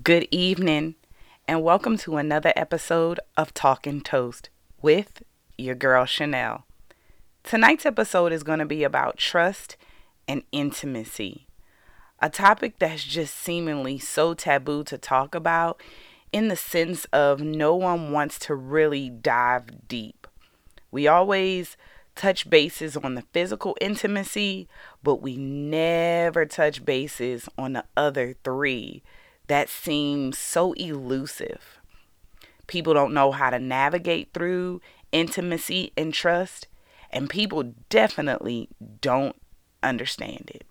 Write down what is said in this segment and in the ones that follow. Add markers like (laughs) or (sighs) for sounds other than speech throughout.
Good evening, and welcome to another episode of Talking Toast with your girl Chanel. Tonight's episode is going to be about trust and intimacy, a topic that's just seemingly so taboo to talk about in the sense of no one wants to really dive deep. We always touch bases on the physical intimacy, but we never touch bases on the other three that seems so elusive. People don't know how to navigate through intimacy and trust, and people definitely don't understand it.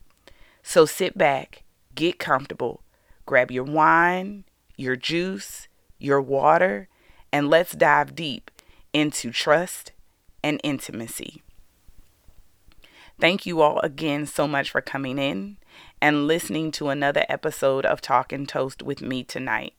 So sit back, get comfortable, grab your wine, your juice, your water, and let's dive deep into trust and intimacy. Thank you all again so much for coming in and listening to another episode of Talking Toast with me tonight.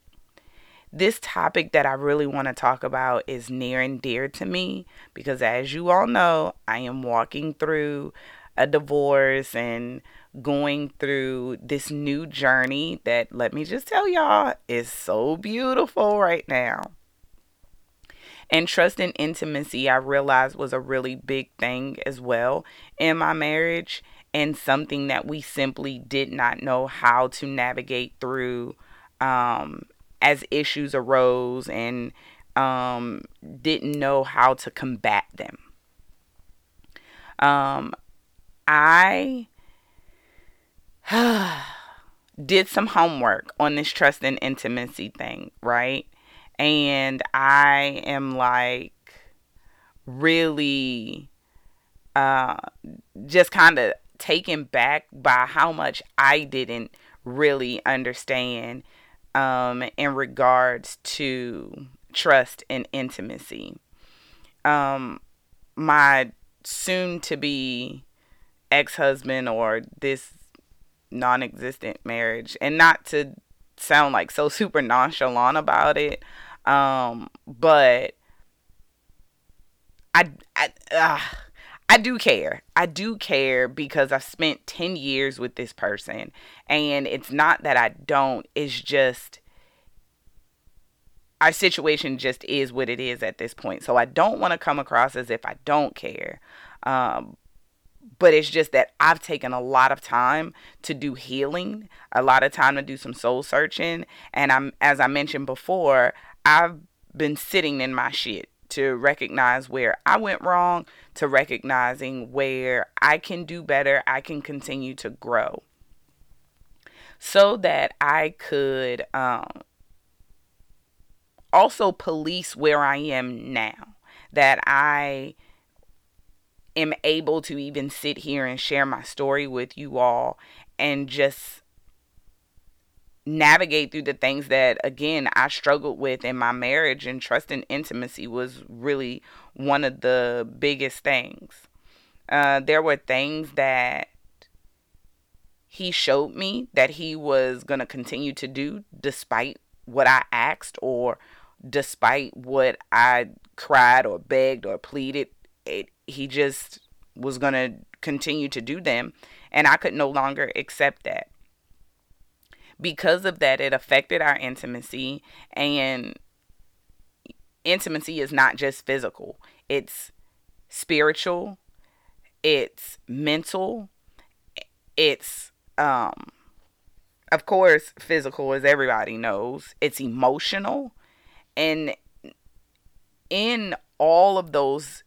This topic that I really want to talk about is near and dear to me because, as you all know, I am walking through a divorce and going through this new journey that, let me just tell y'all, is so beautiful right now. And trust and intimacy, I realized was a really big thing as well in my marriage and something that we simply did not know how to navigate through um, as issues arose and um, didn't know how to combat them. Um, I (sighs) did some homework on this trust and intimacy thing, right? and I am like really uh just kind of taken back by how much I didn't really understand um in regards to trust and intimacy. Um my soon to be ex-husband or this non-existent marriage and not to sound like so super nonchalant about it um, but I I I do care. I do care because I've spent 10 years with this person and it's not that I don't, it's just our situation just is what it is at this point. So I don't want to come across as if I don't care. Um, but it's just that I've taken a lot of time to do healing, a lot of time to do some soul searching, and I'm as I mentioned before, I've been sitting in my shit to recognize where I went wrong, to recognizing where I can do better, I can continue to grow. So that I could um, also police where I am now. That I am able to even sit here and share my story with you all and just navigate through the things that again I struggled with in my marriage and trust and intimacy was really one of the biggest things. Uh, there were things that he showed me that he was going to continue to do despite what I asked or despite what I cried or begged or pleaded. It, he just was going to continue to do them and I could no longer accept that because of that, it affected our intimacy. And intimacy is not just physical, it's spiritual, it's mental, it's, um, of course, physical, as everybody knows, it's emotional. And in all of those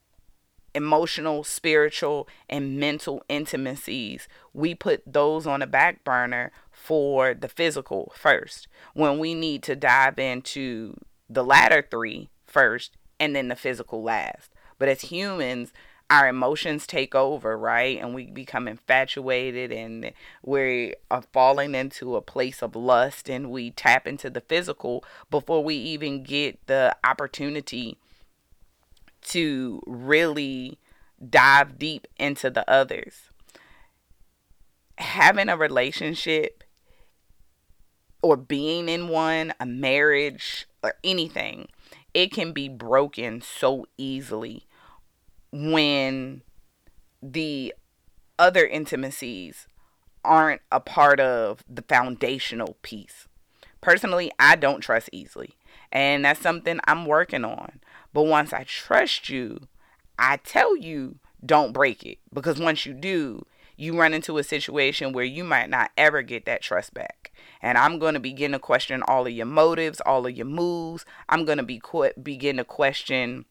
emotional, spiritual, and mental intimacies, we put those on a back burner for the physical first when we need to dive into the latter three first and then the physical last. But as humans, our emotions take over, right? And we become infatuated and we are falling into a place of lust and we tap into the physical before we even get the opportunity to really dive deep into the others. Having a relationship or being in one, a marriage, or anything, it can be broken so easily when the other intimacies aren't a part of the foundational piece. Personally, I don't trust easily. And that's something I'm working on. But once I trust you, I tell you don't break it. Because once you do, you run into a situation where you might not ever get that trust back. And I'm going to begin to question all of your motives, all of your moves. I'm going to be qu- begin to question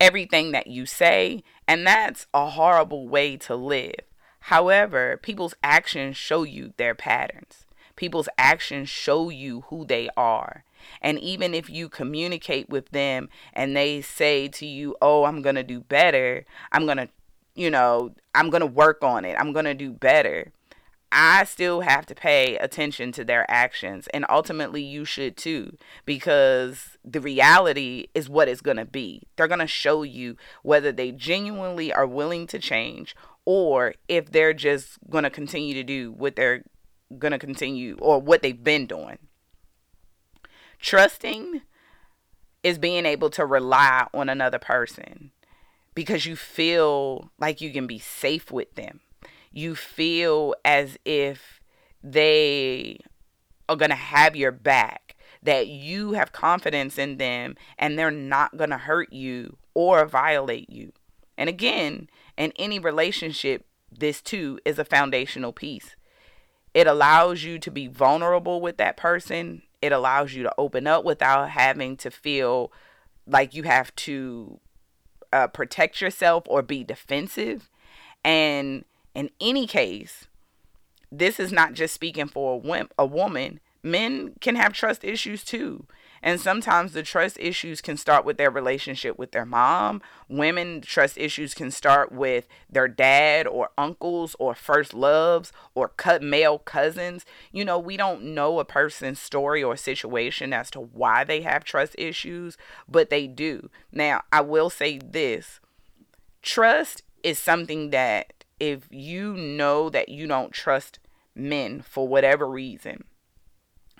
everything that you say. And that's a horrible way to live. However, people's actions show you their patterns. People's actions show you who they are. And even if you communicate with them and they say to you, Oh, I'm going to do better, I'm going to you know, I'm going to work on it. I'm going to do better. I still have to pay attention to their actions. And ultimately, you should too, because the reality is what it's going to be. They're going to show you whether they genuinely are willing to change or if they're just going to continue to do what they're going to continue or what they've been doing. Trusting is being able to rely on another person because you feel like you can be safe with them. You feel as if they are going to have your back, that you have confidence in them and they're not going to hurt you or violate you. And again, in any relationship, this too is a foundational piece. It allows you to be vulnerable with that person. It allows you to open up without having to feel like you have to uh, protect yourself or be defensive. And in any case, this is not just speaking for a, wimp, a woman. Men can have trust issues too. And sometimes the trust issues can start with their relationship with their mom. Women, trust issues can start with their dad or uncles or first loves or cut male cousins. You know, we don't know a person's story or situation as to why they have trust issues, but they do. Now, I will say this trust is something that if you know that you don't trust men for whatever reason,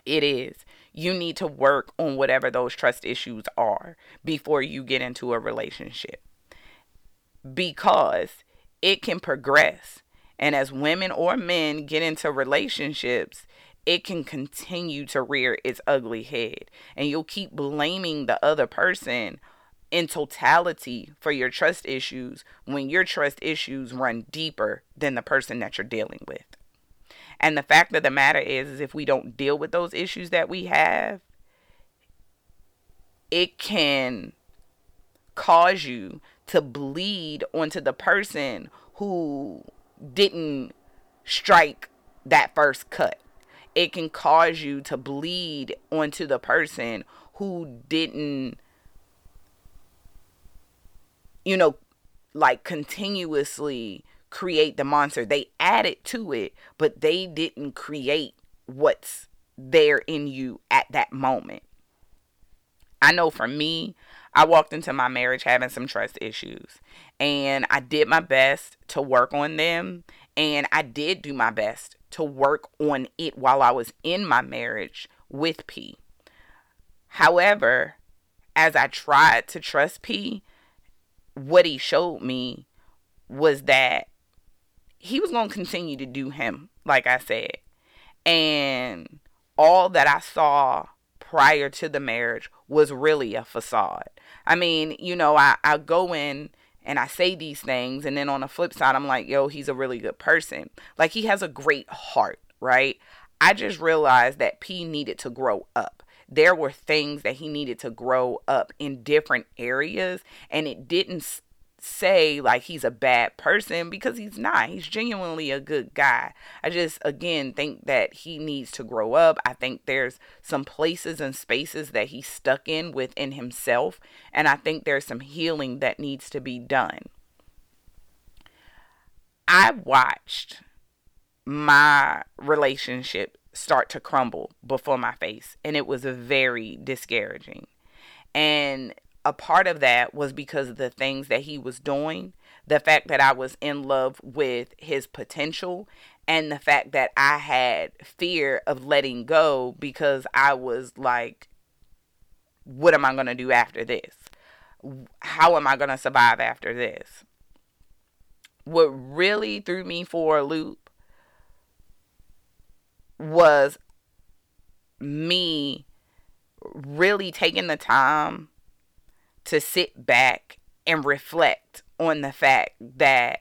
it is you need to work on whatever those trust issues are before you get into a relationship. Because it can progress. And as women or men get into relationships, it can continue to rear its ugly head. And you'll keep blaming the other person in totality for your trust issues when your trust issues run deeper than the person that you're dealing with. And the fact of the matter is, is if we don't deal with those issues that we have, it can cause you to bleed onto the person who didn't strike that first cut. It can cause you to bleed onto the person who didn't, you know, like continuously create the monster. They added to it, but they didn't create what's there in you at that moment. I know for me, I walked into my marriage having some trust issues, and I did my best to work on them, and I did do my best to work on it while I was in my marriage with P. However, as I tried to trust P, what he showed me was that he was going to continue to do him, like I said. And all that I saw prior to the marriage was really a facade. I mean, you know, I, I go in and I say these things, and then on the flip side, I'm like, yo, he's a really good person. Like, he has a great heart, right? I just realized that P needed to grow up. There were things that he needed to grow up in different areas, and it didn't say like he's a bad person because he's not. He's genuinely a good guy. I just again think that he needs to grow up. I think there's some places and spaces that he's stuck in within himself and I think there's some healing that needs to be done. I watched my relationship start to crumble before my face and it was very discouraging. And a part of that was because of the things that he was doing, the fact that I was in love with his potential, and the fact that I had fear of letting go because I was like, what am I going to do after this? How am I going to survive after this? What really threw me for a loop was me really taking the time to sit back and reflect on the fact that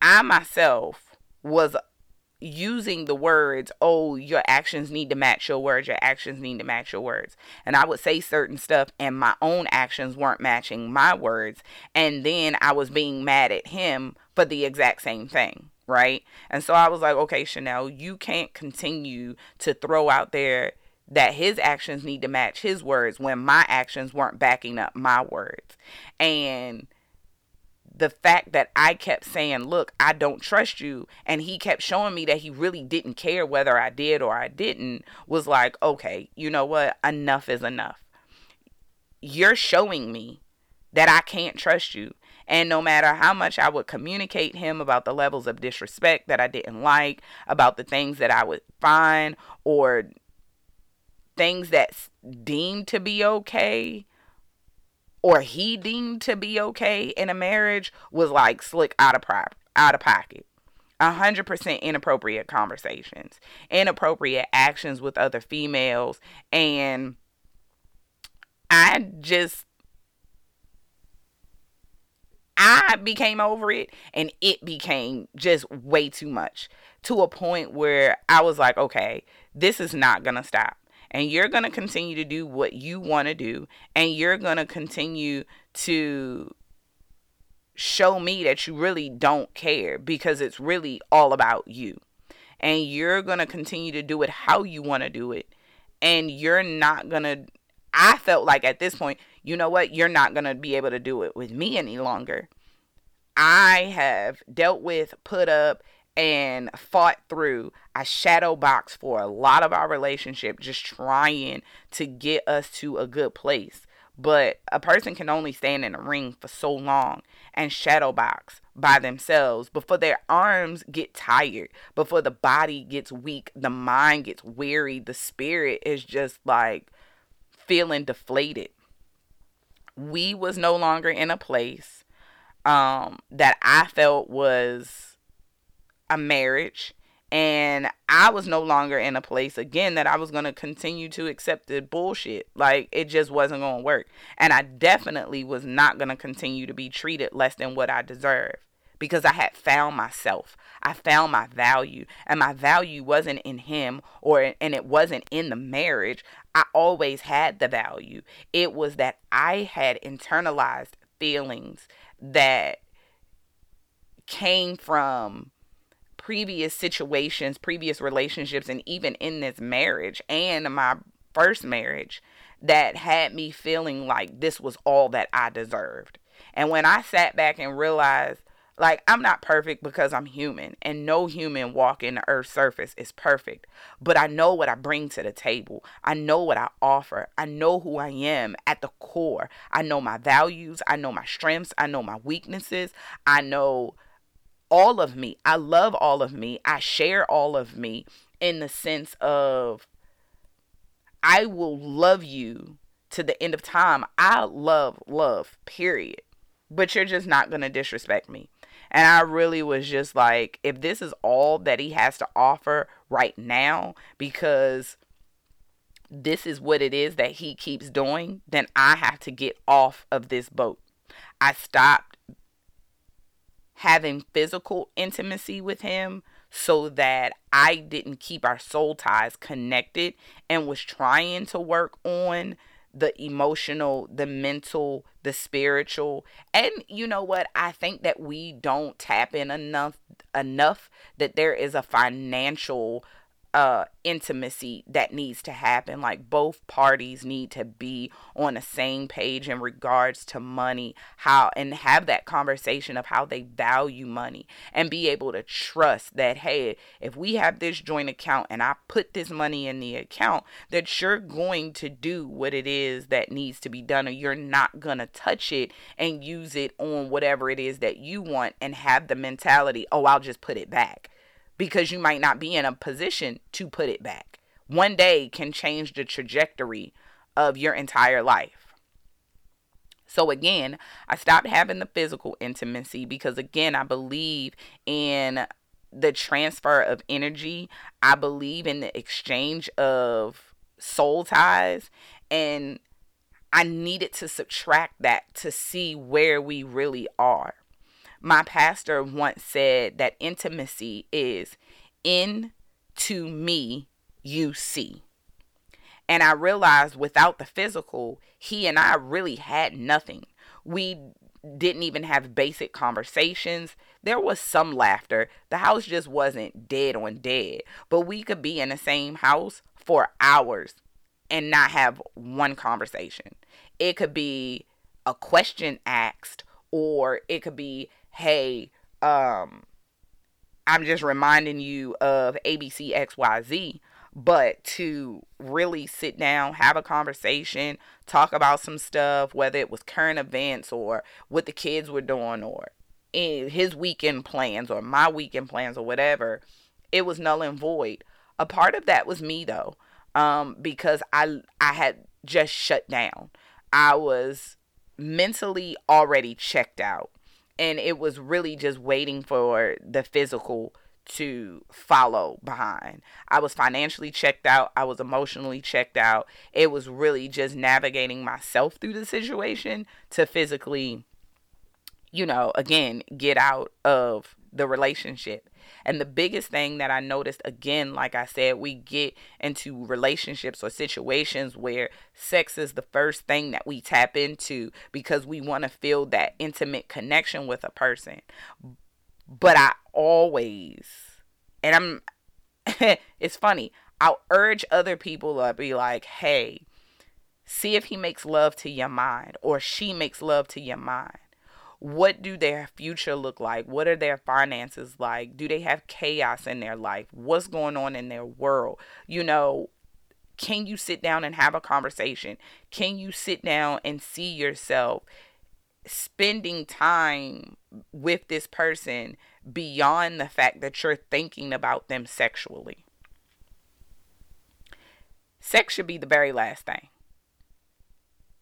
I myself was using the words, oh, your actions need to match your words, your actions need to match your words. And I would say certain stuff, and my own actions weren't matching my words. And then I was being mad at him for the exact same thing, right? And so I was like, okay, Chanel, you can't continue to throw out there that his actions need to match his words when my actions weren't backing up my words. And the fact that I kept saying, Look, I don't trust you, and he kept showing me that he really didn't care whether I did or I didn't, was like, Okay, you know what? Enough is enough. You're showing me that I can't trust you. And no matter how much I would communicate him about the levels of disrespect that I didn't like, about the things that I would find, or things that's deemed to be okay, or he deemed to be okay in a marriage was like slick out of prop out of pocket. A hundred percent inappropriate conversations, inappropriate actions with other females, and I just I became over it and it became just way too much to a point where I was like, okay, this is not going to stop and you're going to continue to do what you want to do and you're going to continue to show me that you really don't care because it's really all about you and you're going to continue to do it how you want to do it and you're not going to I felt like at this point, you know what? You're not going to be able to do it with me any longer. I have dealt with, put up, and fought through. I shadow box for a lot of our relationship, just trying to get us to a good place. But a person can only stand in a ring for so long and shadow box by themselves before their arms get tired, before the body gets weak, the mind gets weary, the spirit is just like feeling deflated. We was no longer in a place um, that I felt was a marriage and I was no longer in a place again that I was going to continue to accept the bullshit. Like it just wasn't going to work. And I definitely was not going to continue to be treated less than what I deserve because I had found myself. I found my value and my value wasn't in him or and it wasn't in the marriage. I always had the value. It was that I had internalized feelings that came from previous situations, previous relationships, and even in this marriage and my first marriage that had me feeling like this was all that I deserved. And when I sat back and realized, like, I'm not perfect because I'm human, and no human walking the earth's surface is perfect. But I know what I bring to the table. I know what I offer. I know who I am at the core. I know my values. I know my strengths. I know my weaknesses. I know all of me. I love all of me. I share all of me in the sense of I will love you to the end of time. I love love, period. But you're just not going to disrespect me. And I really was just like, if this is all that he has to offer right now, because this is what it is that he keeps doing, then I have to get off of this boat. I stopped having physical intimacy with him so that I didn't keep our soul ties connected and was trying to work on the emotional, the mental, the spiritual. And you know what? I think that we don't tap in enough enough that there is a financial uh intimacy that needs to happen. Like both parties need to be on the same page in regards to money how and have that conversation of how they value money and be able to trust that hey if we have this joint account and I put this money in the account that you're going to do what it is that needs to be done or you're not going to touch it and use it on whatever it is that you want and have the mentality oh I'll just put it back because you might not be in a position to put it back. One day can change the trajectory of your entire life. So again, I stopped having the physical intimacy because again, I believe in the transfer of energy. I believe in the exchange of soul ties. And I needed to subtract that to see where we really are. My pastor once said that intimacy is in to me, you see. And I realized without the physical, he and I really had nothing. We didn't even have basic conversations. There was some laughter. The house just wasn't dead on dead. But we could be in the same house for hours and not have one conversation. It could be a question asked, or it could be, hey, um, I'm just reminding you of ABC XYZ but to really sit down, have a conversation, talk about some stuff, whether it was current events or what the kids were doing or his weekend plans or my weekend plans or whatever, it was null and void. A part of that was me though, um, because I I had just shut down. I was mentally already checked out, and it was really just waiting for the physical to follow behind. I was financially checked out, I was emotionally checked out. It was really just navigating myself through the situation to physically, you know, again, get out of the relationship. And the biggest thing that I noticed, again, like I said, we get into relationships or situations where sex is the first thing that we tap into because we want to feel that intimate connection with a person. But I always, and I'm, (laughs) it's funny, I'll urge other people to be like, hey, see if he makes love to your mind or she makes love to your mind. What do their future look like? What are their finances like? Do they have chaos in their life? What's going on in their world? You know, can you sit down and have a conversation? Can you sit down and see yourself spending time with this person beyond the fact that you're thinking about them sexually. Sex should be the very last thing.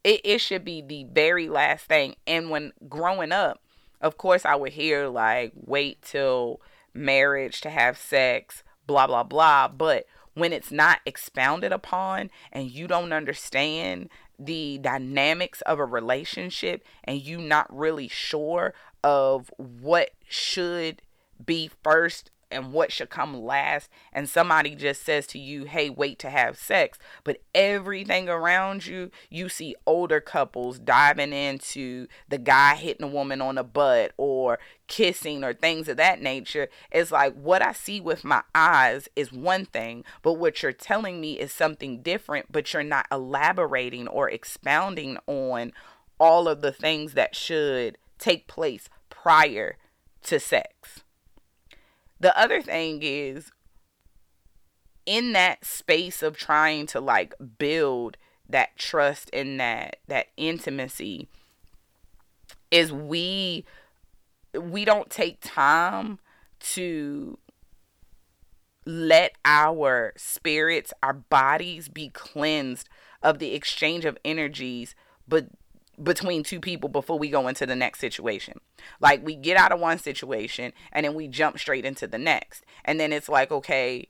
It, it should be the very last thing. And when growing up, of course, I would hear like, wait till marriage to have sex, blah, blah, blah. But when it's not expounded upon and you don't understand the dynamics of a relationship and you not really sure of what should be first and what should come last and somebody just says to you hey wait to have sex but everything around you you see older couples diving into the guy hitting a woman on the butt or kissing or things of that nature. It's like what i see with my eyes is one thing but what you're telling me is something different but you're not elaborating or expounding on all of the things that should take place prior to sex the other thing is in that space of trying to like build that trust and that that intimacy is we we don't take time to let our spirits, our bodies be cleansed of the exchange of energies, but between two people before we go into the next situation. Like we get out of one situation and then we jump straight into the next. And then it's like, okay,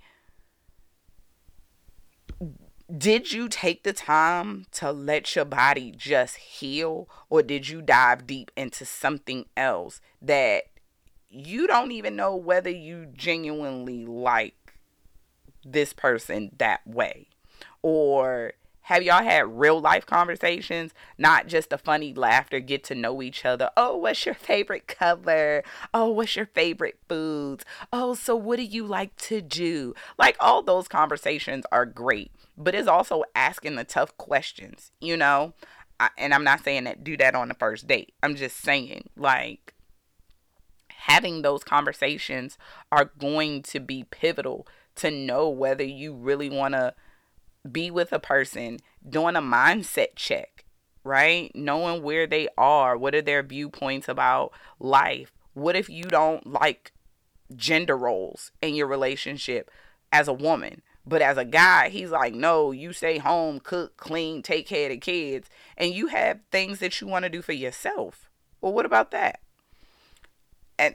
did you take the time to let your body just heal or did you dive deep into something else that you don't even know whether you genuinely like this person that way or have y'all had real life conversations, not just the funny laughter, get to know each other? Oh, what's your favorite color? Oh, what's your favorite foods? Oh, so what do you like to do? Like all those conversations are great, but it's also asking the tough questions, you know? I, and I'm not saying that do that on the first date. I'm just saying like having those conversations are going to be pivotal to know whether you really want to be with a person doing a mindset check, right? Knowing where they are, what are their viewpoints about life? What if you don't like gender roles in your relationship as a woman? But as a guy, he's like, no, you stay home, cook, clean, take care of the kids, and you have things that you want to do for yourself. Well, what about that? And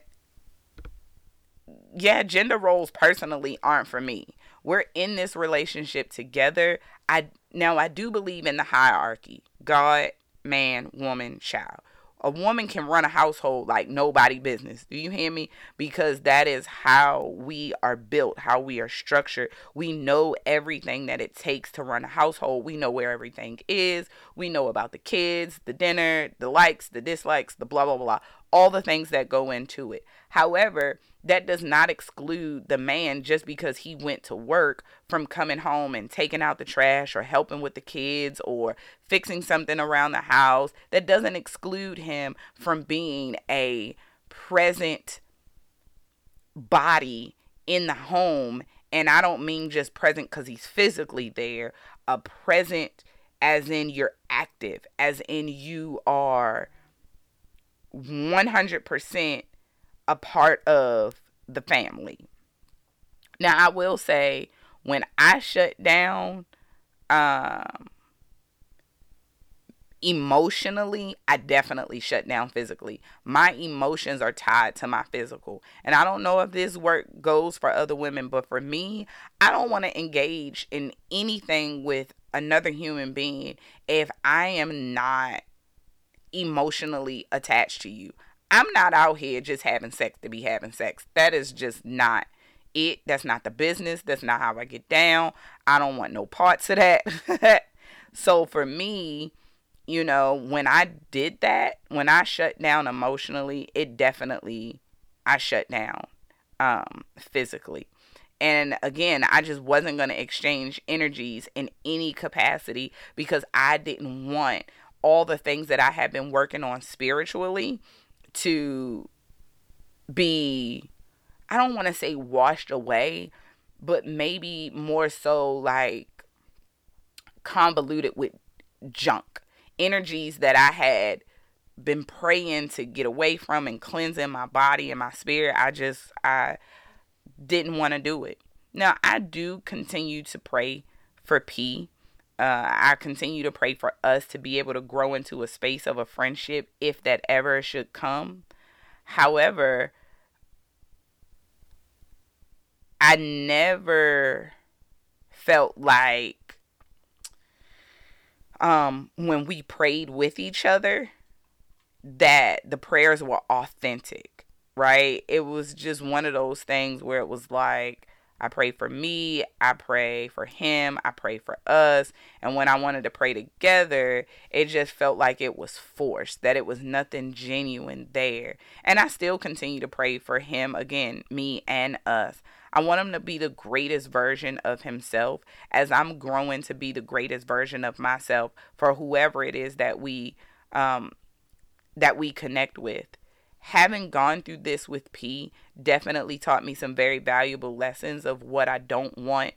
yeah, gender roles personally aren't for me. We're in this relationship together. I now I do believe in the hierarchy. God, man, woman, child a woman can run a household like nobody business. Do you hear me? Because that is how we are built, how we are structured. We know everything that it takes to run a household. We know where everything is. We know about the kids, the dinner, the likes, the dislikes, the blah blah blah all the things that go into it. However, that does not exclude the man just because he went to work from coming home and taking out the trash or helping with the kids or fixing something around the house. That doesn't exclude him from being a present body in the home. And I don't mean just present because he's physically there, a present as in you're active, as in you are 100% a part of the family. Now, I will say, when I shut down, um, emotionally, I definitely shut down physically. My emotions are tied to my physical. And I don't know if this work goes for other women, but for me, I don't want to engage in anything with another human being if I am not emotionally attached to you. I'm not out here just having sex to be having sex. That is just not it. That's not the business. That's not how I get down. I don't want no parts of that. (laughs) so for me, you know, when I did that, when I shut down emotionally, it definitely I shut down um physically. And again, I just wasn't going to exchange energies in any capacity because I didn't want all the things that I have been working on spiritually to be, I don't want to say washed away, but maybe more so like convoluted with junk energies that I had been praying to get away from and cleansing my body and my spirit. I just, I didn't want to do it. Now, I do continue to pray for P uh, I continue to pray for us to be able to grow into a space of a friendship if that ever should come. However, I never felt like um, when we prayed with each other that the prayers were authentic, right? It was just one of those things where it was like, I pray for me, I pray for him, I pray for us. And when I wanted to pray together, it just felt like it was forced, that it was nothing genuine there. And I still continue to pray for him again, me and us. I want him to be the greatest version of himself as I'm growing to be the greatest version of myself for whoever it is that we um that we connect with having gone through this with P definitely taught me some very valuable lessons of what I don't want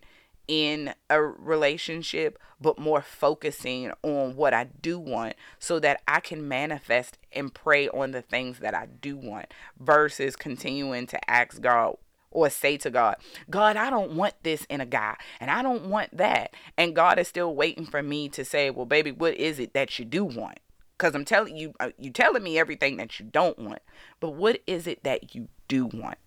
in a relationship, but more focusing on what I do want so that I can manifest and pray on the things that I do want versus continuing to ask God or say to God, God, I don't want this in a guy and I don't want that. And God is still waiting for me to say, well, baby, what is it that you do want? Because I'm telling you, uh, you telling me everything that you don't want. But what is it that you do want?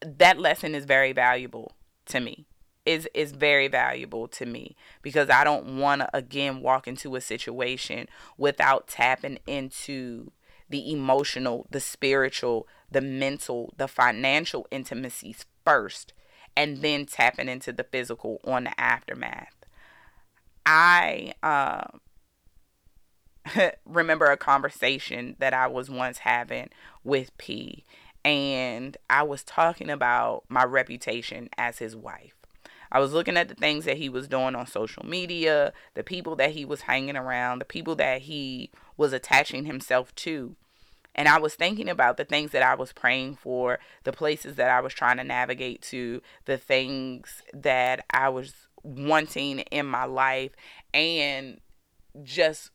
That lesson is very valuable to me. Is is very valuable to me because I don't want to again walk into a situation without tapping into the emotional, the spiritual, the mental, the financial intimacies first, and then tapping into the physical on the aftermath. I uh, (laughs) remember a conversation that I was once having with P, and I was talking about my reputation as his wife. I was looking at the things that he was doing on social media, the people that he was hanging around, the people that he was attaching himself to. And I was thinking about the things that I was praying for, the places that I was trying to navigate to, the things that I was wanting in my life, and just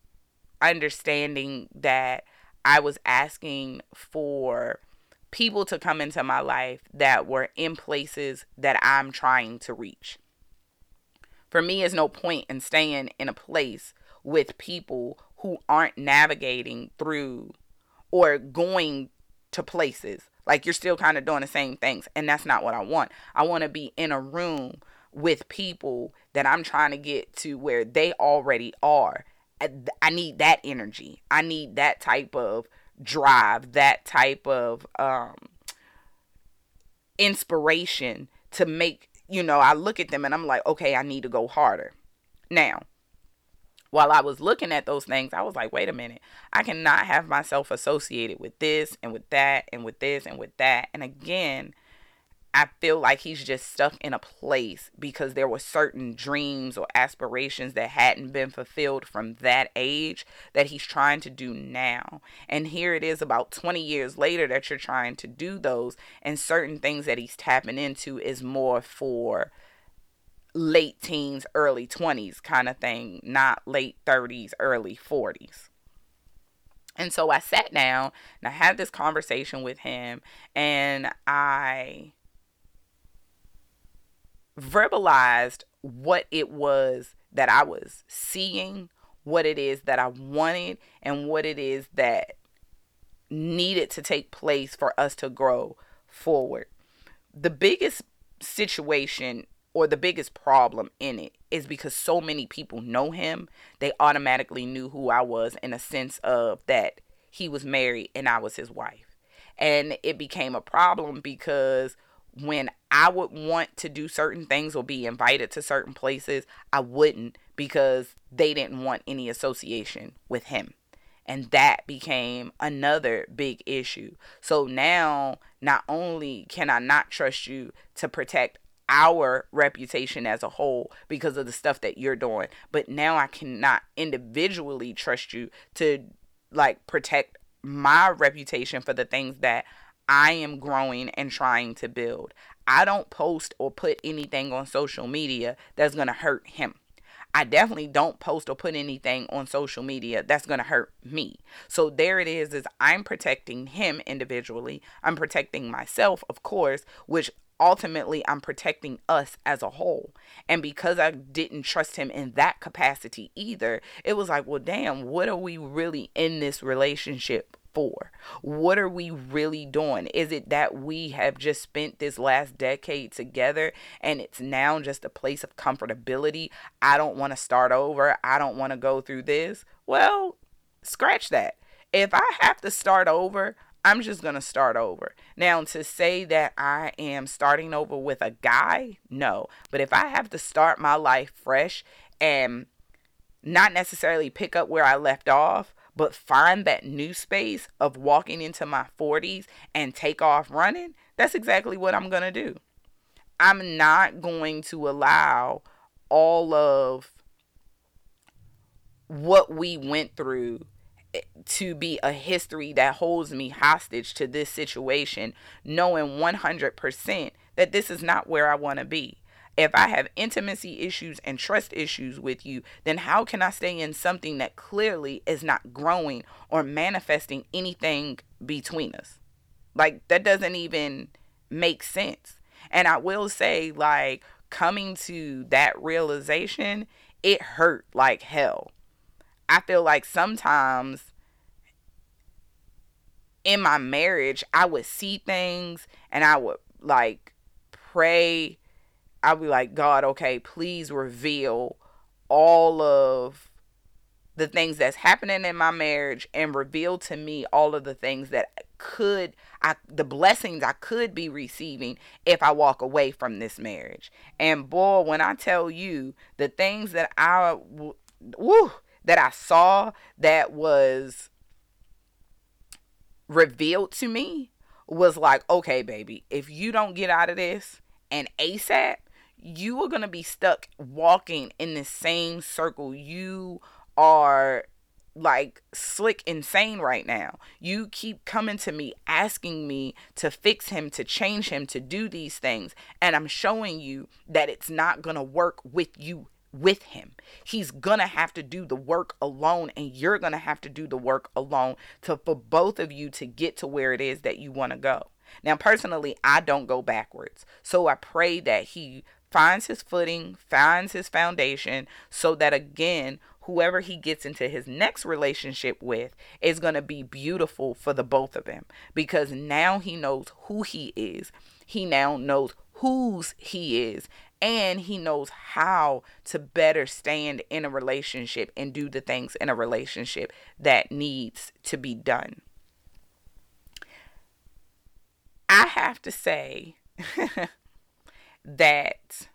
understanding that I was asking for people to come into my life that were in places that I'm trying to reach. For me, there's no point in staying in a place with people who aren't navigating through or going to places Like you're still kind of doing the same things. And that's not what I want. I want to be in a room with people that I'm trying to get to where they already are. I need that energy. I need that type of drive, that type of um, inspiration to make, you know, I look at them and I'm like, okay, I need to go harder. Now, while I was looking at those things, I was like, wait a minute, I cannot have myself associated with this and with that and with this and with that. And again, I feel like he's just stuck in a place because there were certain dreams or aspirations that hadn't been fulfilled from that age that he's trying to do now. And here it is about 20 years later that you're trying to do those, and certain things that he's tapping into is more for late teens, early 20s kind of thing, not late 30s, early 40s. And so I sat down and I had this conversation with him, and I verbalized what it was that I was seeing, what it is that I wanted, and what it is that needed to take place for us to grow forward. The biggest situation or the biggest problem in it is because so many people know him, they automatically knew who I was in a sense of that he was married and I was his wife. And it became a problem because when I would want to do certain things or be invited to certain places, I wouldn't because they didn't want any association with him. And that became another big issue. So now, not only can I not trust you to protect our reputation as a whole because of the stuff that you're doing, but now I cannot individually trust you to like protect my reputation for the things that I am growing and trying to build. I don't post or put anything on social media that's going to hurt him. I definitely don't post or put anything on social media that's going to hurt me. So there it is is I'm protecting him individually. I'm protecting myself, of course, which ultimately I'm protecting us as a whole. And because I didn't trust him in that capacity either, it was like, well, damn, what are we really in this relationship for? What are we really doing? Is it that we have just spent this last decade together and it's now just a place of comfortability? I don't want to start over. I don't want to go through this. Well, scratch that. If I have to start over, I'm just going to start over. Now, to say that I am starting over with a guy, no. But if I have to start my life fresh and not necessarily pick up where I left off, but find that new space of walking into my 40s and take off running, that's exactly what I'm going to do. I'm not going to allow all of what we went through eh, to be a history that holds me hostage to this situation, knowing 100% that this is not where I want to be. If I have intimacy issues and trust issues with you, then how can I stay in something that clearly is not growing or manifesting anything between us? Like, that doesn't even make sense. And I will say, like, coming to that realization, it hurt like hell. I feel like sometimes in my marriage, I would see things and I would like pray I'll be like, God, okay, please reveal all of the things that's happening in my marriage and reveal to me all of the things that could I the blessings I could be receiving if I walk away from this marriage. And boy, when I tell you the things that I woo, that I saw that was revealed to me was like, okay, baby, if you don't get out of this and ASAP, you are going to be stuck walking in the same circle. You are like slick insane right now. You keep coming to me asking me to fix him, to change him, to do these things. And I'm showing you that it's not going to work with you with him. He's going to have to do the work alone and you're going to have to do the work alone to for both of you to get to where it is that you want to go. Now personally, I don't go backwards. So I pray that he finds his footing, finds his foundation, so that again, whoever he gets into his next relationship with is going to be beautiful for the both of them because now he knows who he is. He now knows whose he is and he knows how to better stand in a relationship and do the things in a relationship that needs to be done. I have to say (laughs) that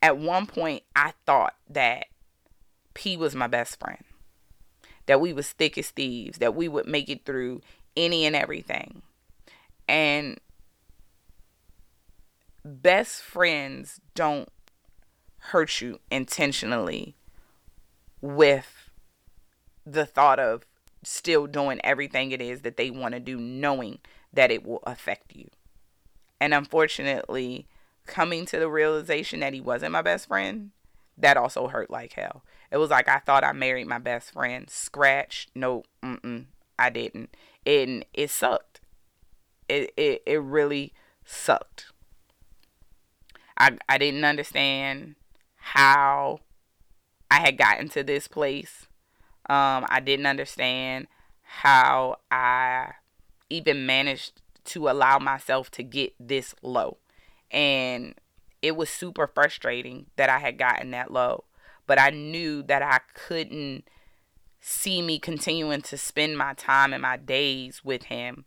at one point I thought that P was my best friend. That we was thick as thieves, that we would make it through any and everything. And best friends don't hurt you intentionally with the thought of still doing everything it is that they want to do, knowing that it will affect you. And unfortunately, coming to the realization that he wasn't my best friend, that also hurt like hell. It was like I thought I married my best friend. Scratch. No, mm-mm, I didn't. And it sucked. It, it, it really sucked. I, I didn't understand how I had gotten to this place. Um, I didn't understand how I even managed to allow myself to get this low. And it was super frustrating that I had gotten that low. But I knew that I couldn't see me continuing to spend my time and my days with him.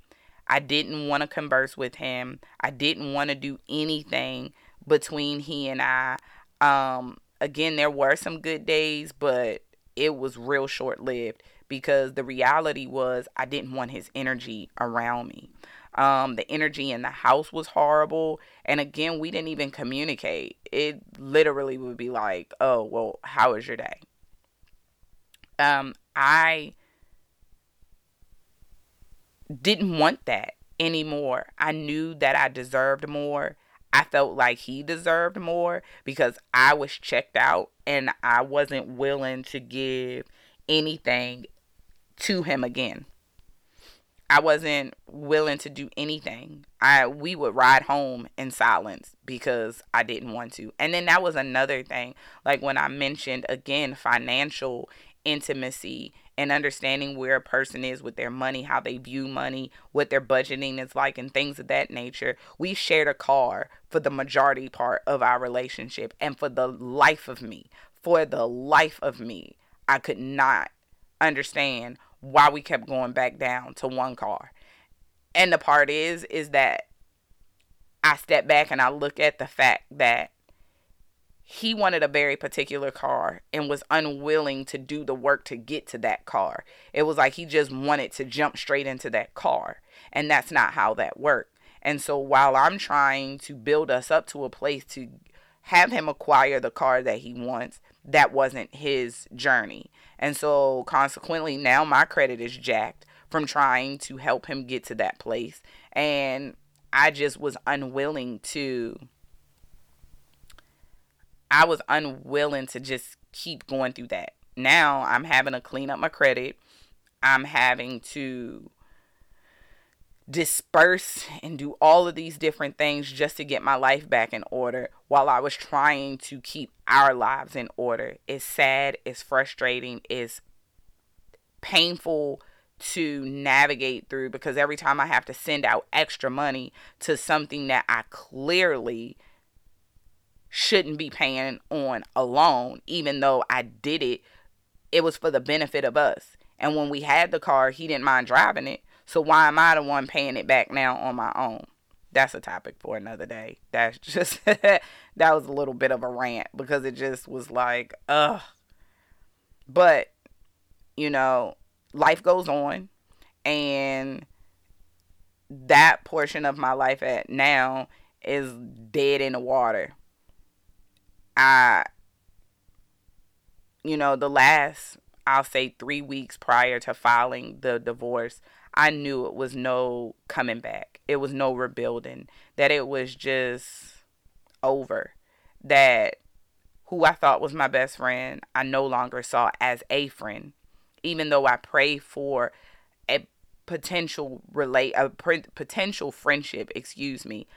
I didn't want to converse with him. I didn't want to do anything between he and I. Um, again, there were some good days, but it was real short lived because the reality was I didn't want his energy around me. Um, the energy in the house was horrible. And again, we didn't even communicate. It literally would be like, oh, well, how was your day? Um, I didn't want that anymore. I knew that I deserved more. I felt like he deserved more because I was checked out and I wasn't willing to give anything to him again. I wasn't willing to do anything. I we would ride home in silence because I didn't want to. And then that was another thing. Like when I mentioned again financial intimacy and understanding where a person is with their money, how they view money, what their budgeting is like, and things of that nature. We shared a car for the majority part of our relationship. And for the life of me, for the life of me, I could not understand why we kept going back down to one car. And the part is, is that I step back and I look at the fact that he wanted a very particular car and was unwilling to do the work to get to that car. It was like he just wanted to jump straight into that car. And that's not how that worked. And so while I'm trying to build us up to a place to have him acquire the car that he wants, that wasn't his journey. And so consequently, now my credit is jacked from trying to help him get to that place. And I just was unwilling to I was unwilling to just keep going through that. Now I'm having to clean up my credit. I'm having to disperse and do all of these different things just to get my life back in order while I was trying to keep our lives in order. It's sad, it's frustrating, it's painful to navigate through because every time I have to send out extra money to something that I clearly shouldn't be paying on alone, even though I did it, it was for the benefit of us. And when we had the car, he didn't mind driving it. So why am I the one paying it back now on my own? That's a topic for another day. That's just (laughs) that was a little bit of a rant because it just was like, ugh. But you know, life goes on and that portion of my life at now is dead in the water. I you know, the last I'll say 3 weeks prior to filing the divorce, I knew it was no coming back. It was no rebuilding. That it was just over. That who I thought was my best friend, I no longer saw as a friend. Even though I prayed for a potential relate a potential friendship, excuse me,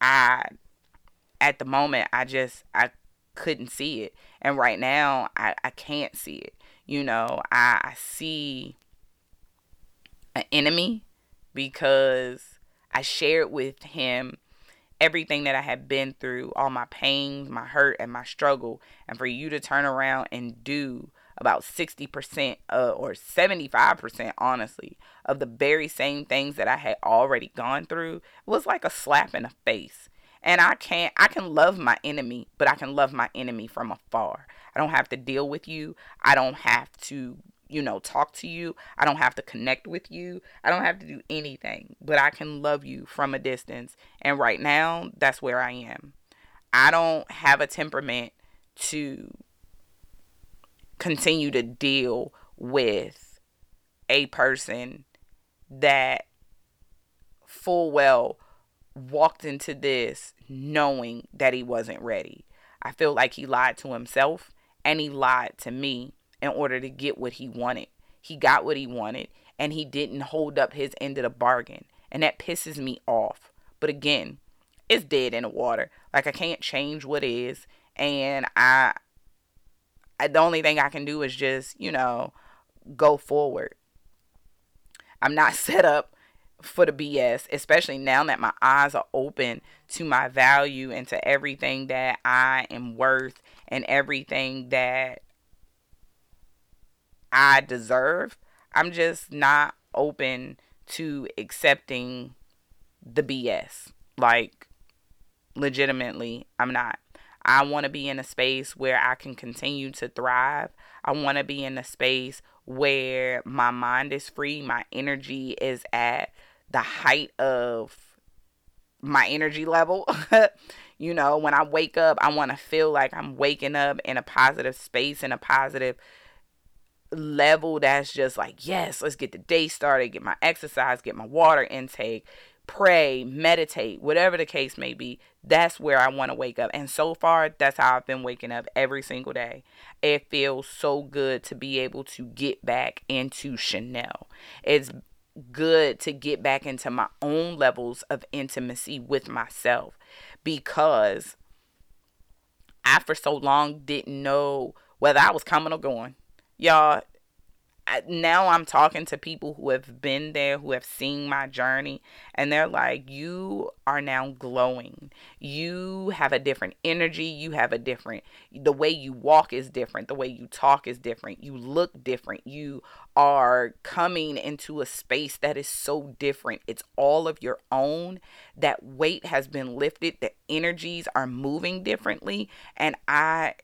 I at the moment I just I couldn't see it. And right now, I, I can't see it. You know, I, I see an enemy because I shared with him everything that I had been through, all my pains, my hurt, and my struggle. And for you to turn around and do about 60% uh, or 75% honestly of the very same things that I had already gone through was like a slap in the face. And I can't I can love my enemy, but I can love my enemy from afar. I don't have to deal with you. I don't have to you know, talk to you. I don't have to connect with you. I don't have to do anything, but I can love you from a distance. And right now, that's where I am. I don't have a temperament to continue to deal with a person that full well walked into this knowing that he wasn't ready. I feel like he lied to himself and he lied to me in order to get what he wanted. He got what he wanted and he didn't hold up his end of the bargain. And that pisses me off. But again, it's dead in the water. Like I can't change what is and I I, the only thing I can do is just, you know, go forward. I'm not (laughs) set up for the BS, especially now that my eyes are open to my value and to everything that I am worth and everything that I deserve. I'm just not open to accepting the BS. Like, legitimately, I'm not. I want to be in a space where I can continue to thrive. I want to be in a space where my mind is free, my energy is at the height of my energy level. (laughs) you know, when I wake up, I want to feel like I'm waking up in a positive space, in a positive level that's just like, yes, let's get the day started, get my exercise, get my water intake, pray, meditate, whatever the case may be, that's where I want to wake up. And so far, that's how I've been waking up every single day. It feels so good to be able to get back into Chanel. It's good to get back into my own levels of intimacy with myself because I, for so long, didn't know whether I was coming or going. Y'all, now I'm talking to people who have been there, who have seen my journey, and they're like, You are now glowing. You have a different energy. You have a different, the way you walk is different. The way you talk is different. You look different. You are coming into a space that is so different. It's all of your own. That weight has been lifted. The energies are moving differently. And I,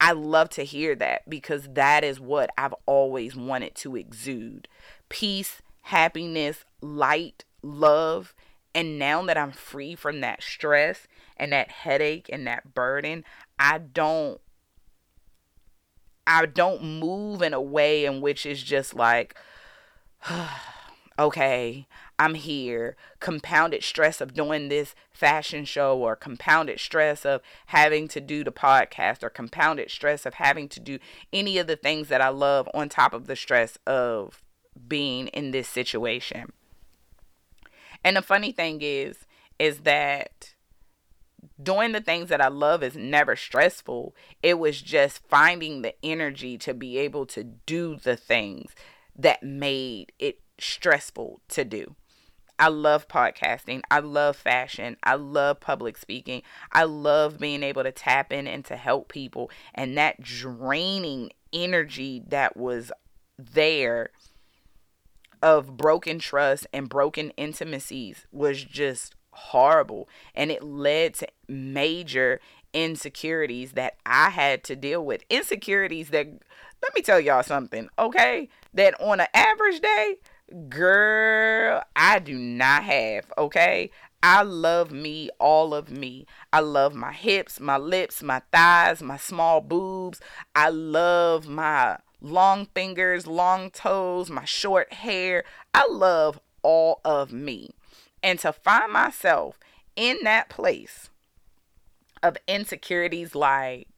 I love to hear that because that is what I've always wanted to exude peace, happiness, light, love. And now that I'm free from that stress and that headache and that burden, I don't I don't move in a way in which is just like (sighs) okay, I'm here. Compounded stress of doing this fashion show, or compounded stress of having to do the podcast, or compounded stress of having to do any of the things that I love, on top of the stress of being in this situation. And the funny thing is, is that doing the things that I love is never stressful. It was just finding the energy to be able to do the things that made it stressful to do. I love podcasting. I love fashion. I love public speaking. I love being able to tap in and to help people. And that draining energy that was there of broken trust and broken intimacies was just horrible. And it led to major insecurities that I had to deal with. Insecurities that, let me tell y'all something, okay? That on an average day, Girl, I do not have, okay? I love me, all of me. I love my hips, my lips, my thighs, my small boobs. I love my long fingers, long toes, my short hair. I love all of me. And to find myself in that place of insecurities like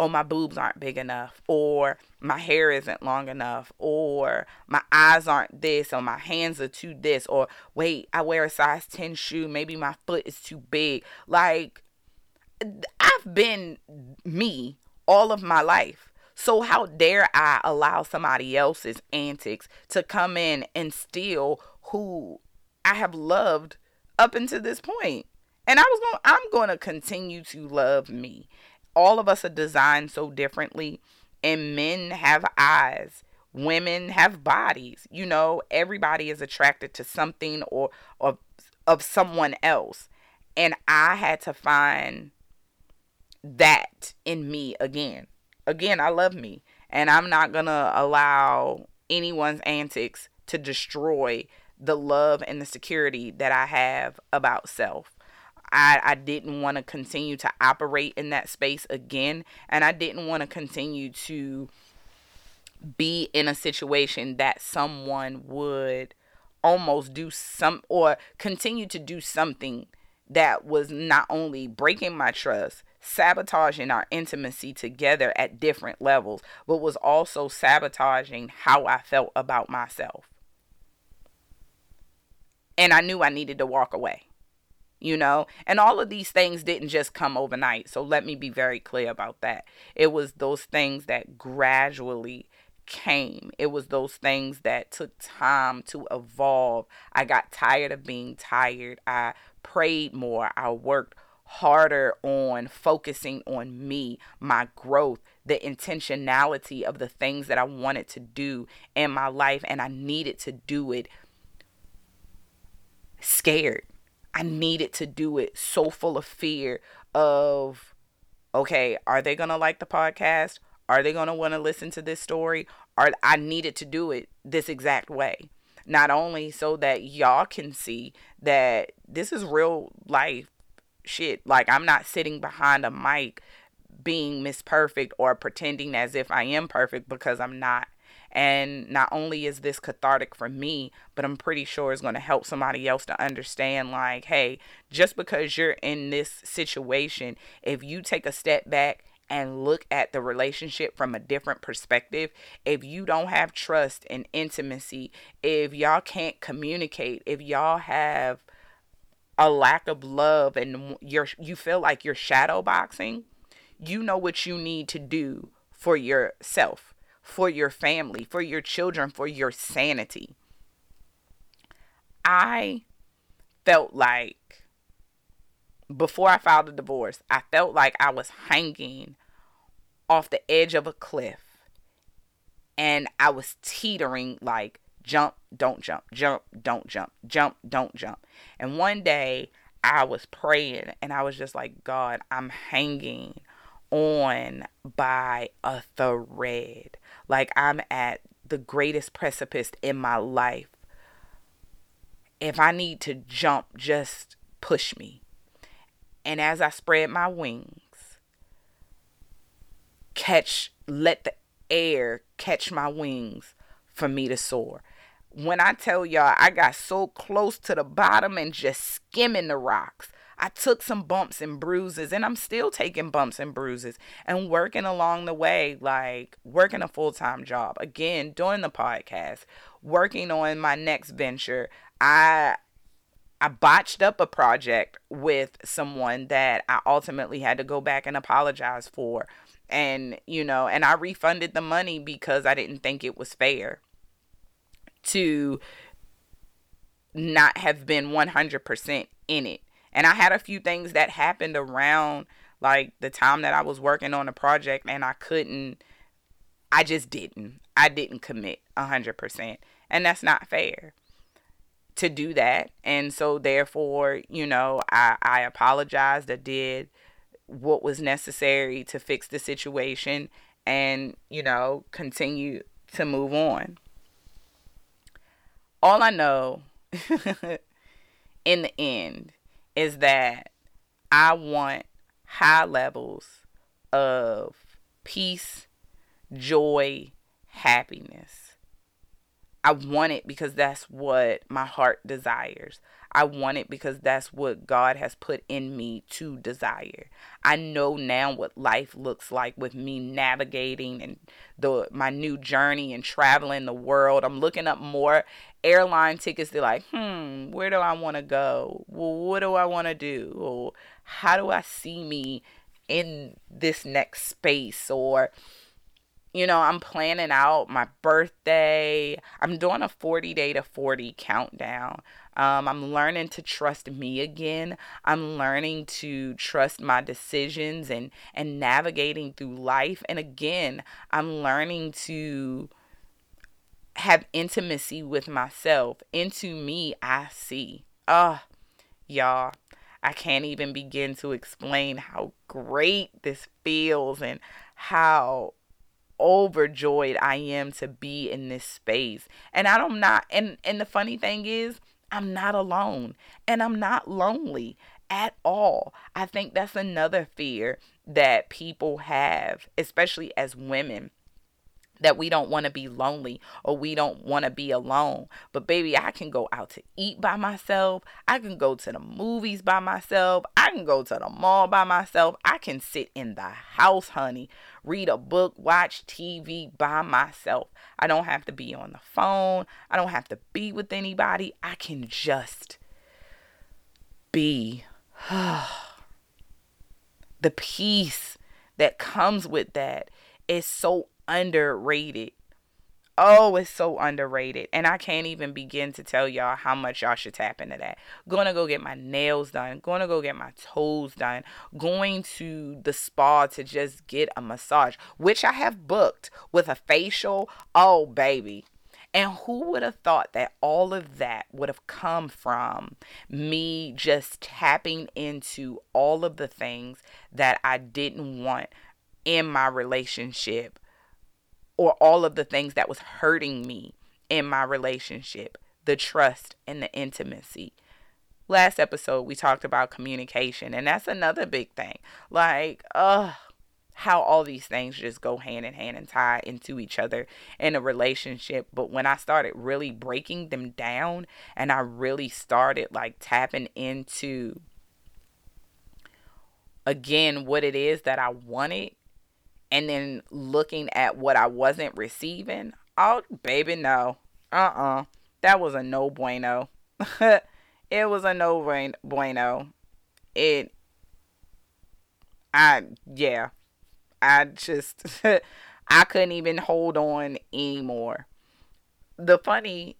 oh, my boobs aren't big enough, or my hair isn't long enough, or my eyes aren't this, or my hands are too this, or wait, I wear a size 10 shoe, maybe my foot is too big. Like, I've been me all of my life. So how dare I allow somebody else's antics to come in and steal who I have loved up until this point? And I was going I'm going to continue to love me. All of us are designed so differently and men have eyes women have bodies you know? Everybody is attracted to something or or of someone else. And i had to find that in me again. Again i love me and i'm not gonna allow anyone's antics to destroy the love and the security that i have about self I, I didn't want to continue to operate in that space again. And I didn't want to continue to be in a situation that someone would almost do some or continue to do something that was not only breaking my trust, sabotaging our intimacy together at different levels, but was also sabotaging how I felt about myself. And I knew I needed to walk away you know? And all of these things didn't just come overnight so let me be very clear about that. It was those things that gradually came. It was those things that took time to evolve. I got tired of being tired. I prayed more. I worked harder on focusing on me, my growth, the intentionality of the things that I wanted to do in my life, and I needed to do it scared. I needed to do it so full of fear of okay, are they going to like the podcast? Are they going to want to listen to this story? Or I needed to do it this exact way. Not only so that y'all can see that this is real life shit. Like I'm not sitting behind a mic being Miss Perfect or pretending as if I am perfect because I'm not. And not only is this cathartic for me, but I'm pretty sure it's going to help somebody else to understand like, hey, just because you're in this situation, if you take a step back and look at the relationship from a different perspective, if you don't have trust and intimacy, if y'all can't communicate, if y'all have a lack of love and you're you feel like you're shadow boxing, you know what you need to do for yourself for your family, for your children, for your sanity. I felt like before I filed a divorce, I felt like I was hanging off the edge of a cliff and I was teetering like jump, don't jump, jump, don't jump, jump, don't jump. And one day I was praying and I was just like, God, I'm hanging on by a thread. Like I'm at the greatest precipice in my life. If I need to jump, just push me. And as I spread my wings, catch, let the air catch my wings for me to soar. When I tell y'all, I got so close to the bottom and just skimming the rocks. I took some bumps and bruises, and I'm still taking bumps and bruises and working along the way, like working a full time job. Again, doing the podcast, working on my next venture. I I botched up a project with someone that I ultimately had to go back and apologize for. And, you know, and I refunded the money because I didn't think it was fair to not have been 100% in it. And I had a few things that happened around like the time that I was working on a project and I couldn't I just didn't. I didn't commit 100%. And that's not fair to do that. And so therefore, you know, I I apologized. I did what was necessary to fix the situation and, you know, continue to move on. All I know (laughs) in the end is that I want high levels of peace, joy, happiness. I want it because that's what my heart desires. I want it because that's what God has put in me to desire. I know now what life looks like with me navigating and the my new journey and traveling the world. I'm looking up more airline tickets they're like hmm where do i want to go? Well what do i want to do? Or how do i see me in this next space? Or you know i'm planning out my birthday. I'm doing a 40 day to 40 countdown. Um, i'm learning to trust me again. I'm learning to trust my decisions and and navigating through life. And again i'm learning to have intimacy with myself. Into me, I see. Ah, oh, y'all, I can't even begin to explain how great this feels and how overjoyed I am to be in this space. And I don't not and and the funny thing is, I'm not alone and I'm not lonely at all. I think that's another fear that people have, especially as women that we don't want to be lonely or we don't want to be alone. But baby, I can go out to eat by myself. I can go to the movies by myself. I can go to the mall by myself. I can sit in the house, honey, read a book, watch TV by myself. I don't have to be on the phone. I don't have to be with anybody. I can just be. (sighs) the peace that comes with that is so underrated. Oh, it's so underrated. And I can't even begin to tell y'all how much y'all should tap into that. Gonna go get my nails done. Gonna go get my toes done. Going to the spa to just get a massage, which I have booked with a facial. Oh, baby. And who would have thought that all of that would have come from me just tapping into all of the things that I didn't want in my relationship or all of the things that was hurting me in my relationship the trust and the intimacy. Last episode, we talked about communication, and that's another big thing. Like, uh, how all these things just go hand in hand and tie into each other in a relationship. But when I started really breaking them down and I really started like tapping into again what it is that I wanted and then looking at what I wasn't receiving, oh, baby, no. Uh uh-uh. uh That was a no bueno. (laughs) it was a no bueno. It, I, yeah. I just, (laughs) I couldn't even hold on anymore. The funny,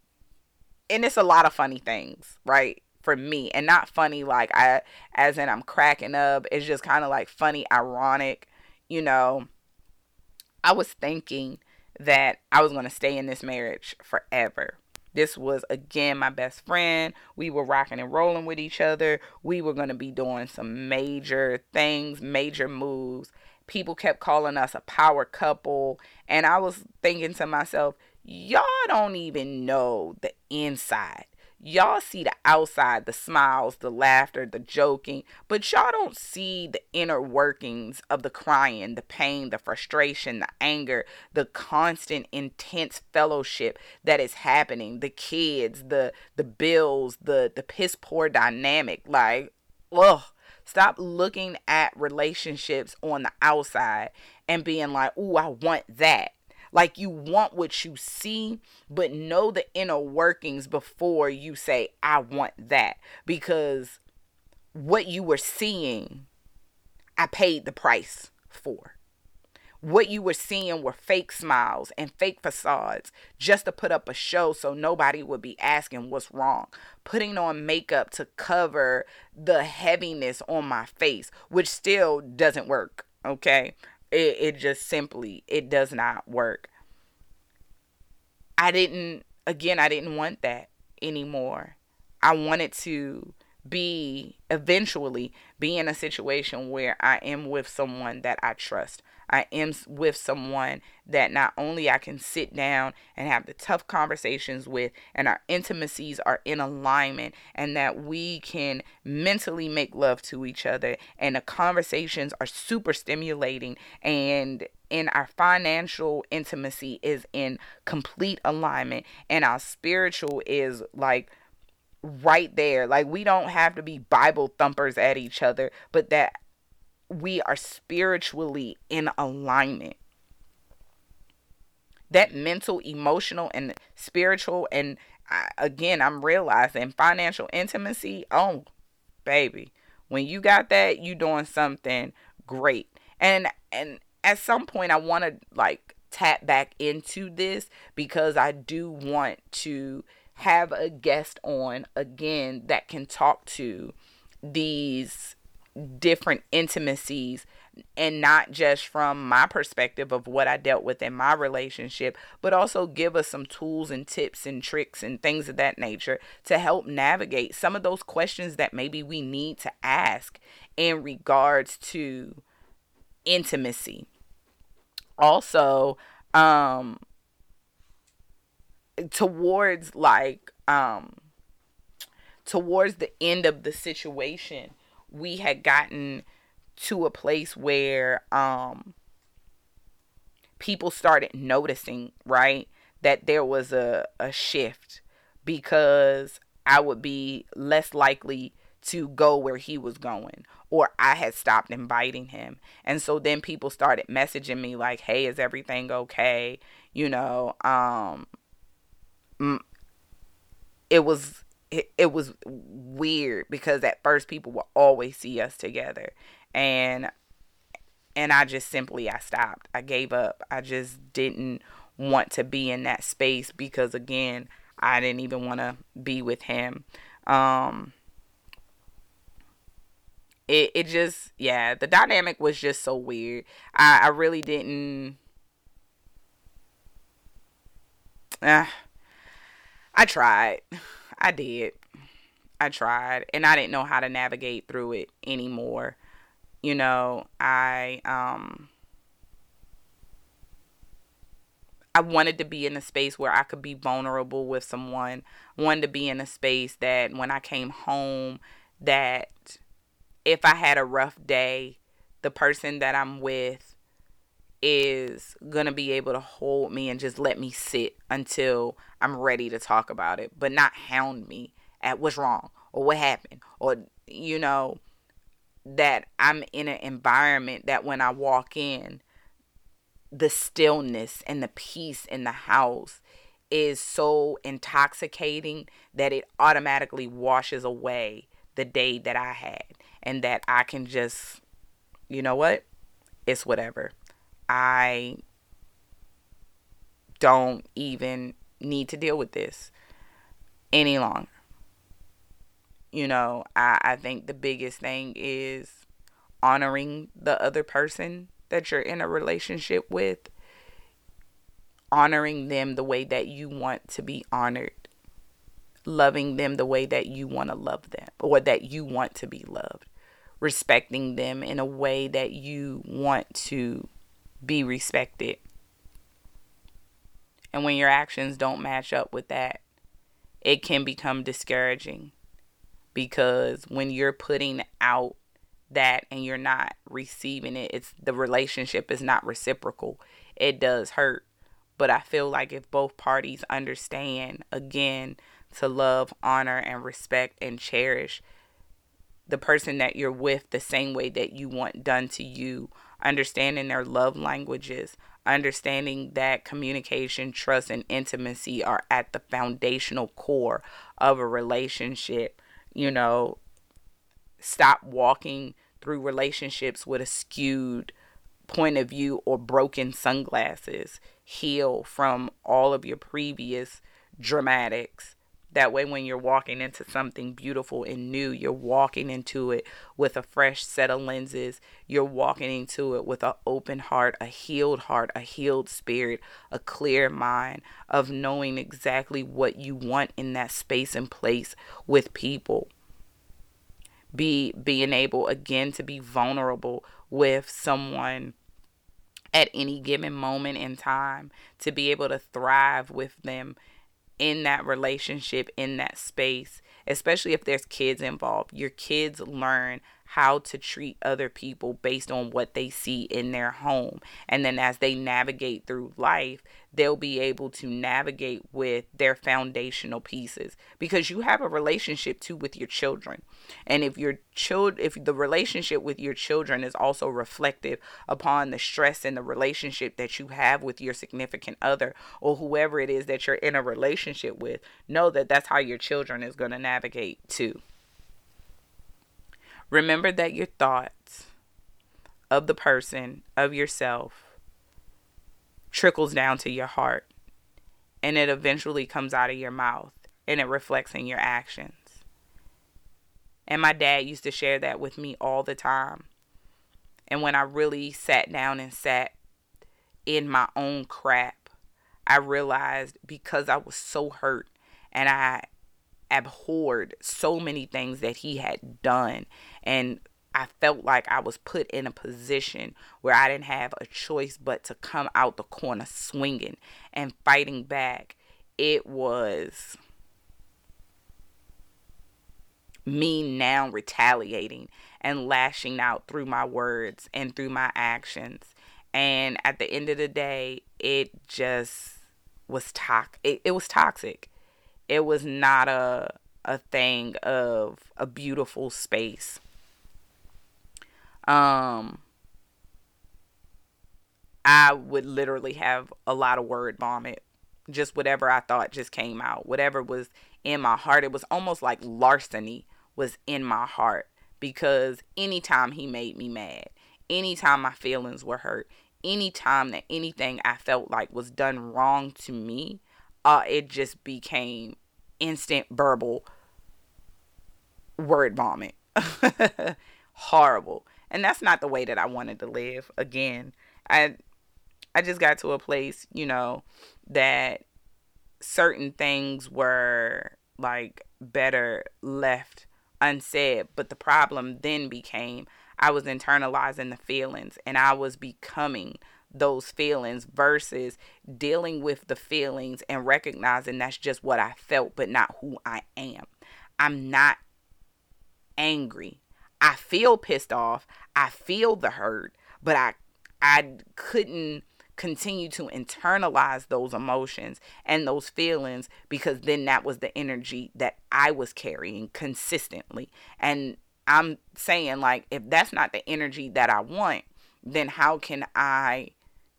and it's a lot of funny things, right? For me, and not funny like I, as in I'm cracking up. It's just kind of like funny, ironic, you know I was thinking that I was going to stay in this marriage forever. This was again my best friend. We were rocking and rolling with each other. We were going to be doing some major things, major moves. People kept calling us a power couple. And I was thinking to myself, y'all don't even know the inside. Y'all see the outside, the smiles, the laughter, the joking, but y'all don't see the inner workings of the crying, the pain, the frustration, the anger, the constant intense fellowship that is happening, the kids, the the bills, the the piss poor dynamic. Like, ugh. Stop looking at relationships on the outside and being like, "Ooh, I want that." Like you want what you see, but know the inner workings before you say, I want that. Because what you were seeing, I paid the price for. What you were seeing were fake smiles and fake facades just to put up a show so nobody would be asking what's wrong. Putting on makeup to cover the heaviness on my face, which still doesn't work. Okay. It, it just simply it does not work. I didn't again I didn't want that anymore. I wanted to be eventually be in a situation where I am with someone that I trust. I am with someone that not only I can sit down and have the tough conversations with and our intimacies are in alignment and that we can mentally make love to each other and the conversations are super stimulating and in our financial intimacy is in complete alignment and our spiritual is like right there. Like we don't have to be Bible thumpers at each other, but that we are spiritually in alignment. That mental, emotional, and spiritual, and I, again, I'm realizing financial intimacy. Oh, baby, when you got that, you doing something great. And and at some point, I want to like tap back into this because I do want to have a guest on again that can talk to these different intimacies and not just from my perspective of what I dealt with in my relationship, but also give us some tools and tips and tricks and things of that nature to help navigate some of those questions that maybe we need to ask in regards to intimacy. Also, um towards like um towards the end of the situation we had gotten to a place where um people started noticing, right, that there was a, a shift because I would be less likely to go where he was going or I had stopped inviting him. And so then people started messaging me like, "Hey, is everything okay?" You know, um it was it, it was weird because at first people would always see us together and and I just simply I stopped. I gave up. I just didn't want to be in that space because again, I didn't even want to be with him. Um it it just yeah, the dynamic was just so weird. I I really didn't uh, I tried. I did. I tried and I didn't know how to navigate through it anymore. You know, I um I wanted to be in a space where I could be vulnerable with someone. I wanted to be in a space that when I came home that if I had a rough day, the person that I'm with is going to be able to hold me and just let me sit until I'm ready to talk about it, but not hound me at what's wrong or what happened or you know that I'm in an environment that when I walk in the stillness and the peace in the house is so intoxicating that it automatically washes away the day that I had and that I can just you know what? It's whatever I don't even need to deal with this any longer. You know, I, I think the biggest thing is honoring the other person that you're in a relationship with, honoring them the way that you want to be honored, loving them the way that you want to love them or that you want to be loved, respecting them in a way that you want to be respected. And when your actions don't match up with that, it can become discouraging. Because when you're putting out that and you're not receiving it it's the relationship is not reciprocal. It does hurt. But i feel like if both parties understand again to love honor and respect and cherish the person that you're with the same way that you want done to you understanding their love languages understanding that communication trust and intimacy are at the foundational core of a relationship you know, stop walking through relationships with a skewed point of view or broken sunglasses. Heal from all of your previous dramatics. That way, when you're walking into something beautiful and new, you're walking into it with a fresh set of lenses. You're walking into it with an open heart, a healed heart, a healed spirit, a clear mind of knowing exactly what you want in that space and place with people. Be being able again to be vulnerable with someone at any given moment in time, to be able to thrive with them in that relationship, in that space, especially if there's kids involved. Your kids learn how to treat other people based on what they see in their home. And then as they navigate through life, they'll be able to navigate with their foundational pieces because you have a relationship too with your children. And if your child if the relationship with your children is also reflective upon the stress and the relationship that you have with your significant other or whoever it is that you're in a relationship with, know that that's how your children is going to navigate too. Remember that your thoughts of the person, of yourself, trickles down to your heart and it eventually comes out of your mouth and it reflects in your actions. And my dad used to share that with me all the time. And when I really sat down and sat in my own crap, I realized because I was so hurt and I abhorred so many things that he had done and I felt like I was put in a position where I didn't have a choice but to come out the corner swinging and fighting back. It was me now retaliating and lashing out through my words and through my actions. And at the end of the day, it just was toxic. It, it was toxic. It was not a a thing of a beautiful space. Um I would literally have a lot of word vomit. Just whatever I thought just came out. Whatever was in my heart. It was almost like larceny was in my heart because anytime he made me mad, anytime my feelings were hurt, anytime that anything I felt like was done wrong to me, uh, it just became instant verbal word vomit. (laughs) Horrible. And that's not the way that I wanted to live. Again, I I just got to a place, you know, that certain things were like better left unsaid. But the problem then became I was internalizing the feelings and I was becoming those feelings versus dealing with the feelings and recognizing that's just what I felt, but not who I am. I'm not angry. I feel pissed off. I feel the hurt, but I I couldn't continue to internalize those emotions and those feelings because then that was the energy that I was carrying consistently. And I'm saying like if that's not the energy that I want, then how can I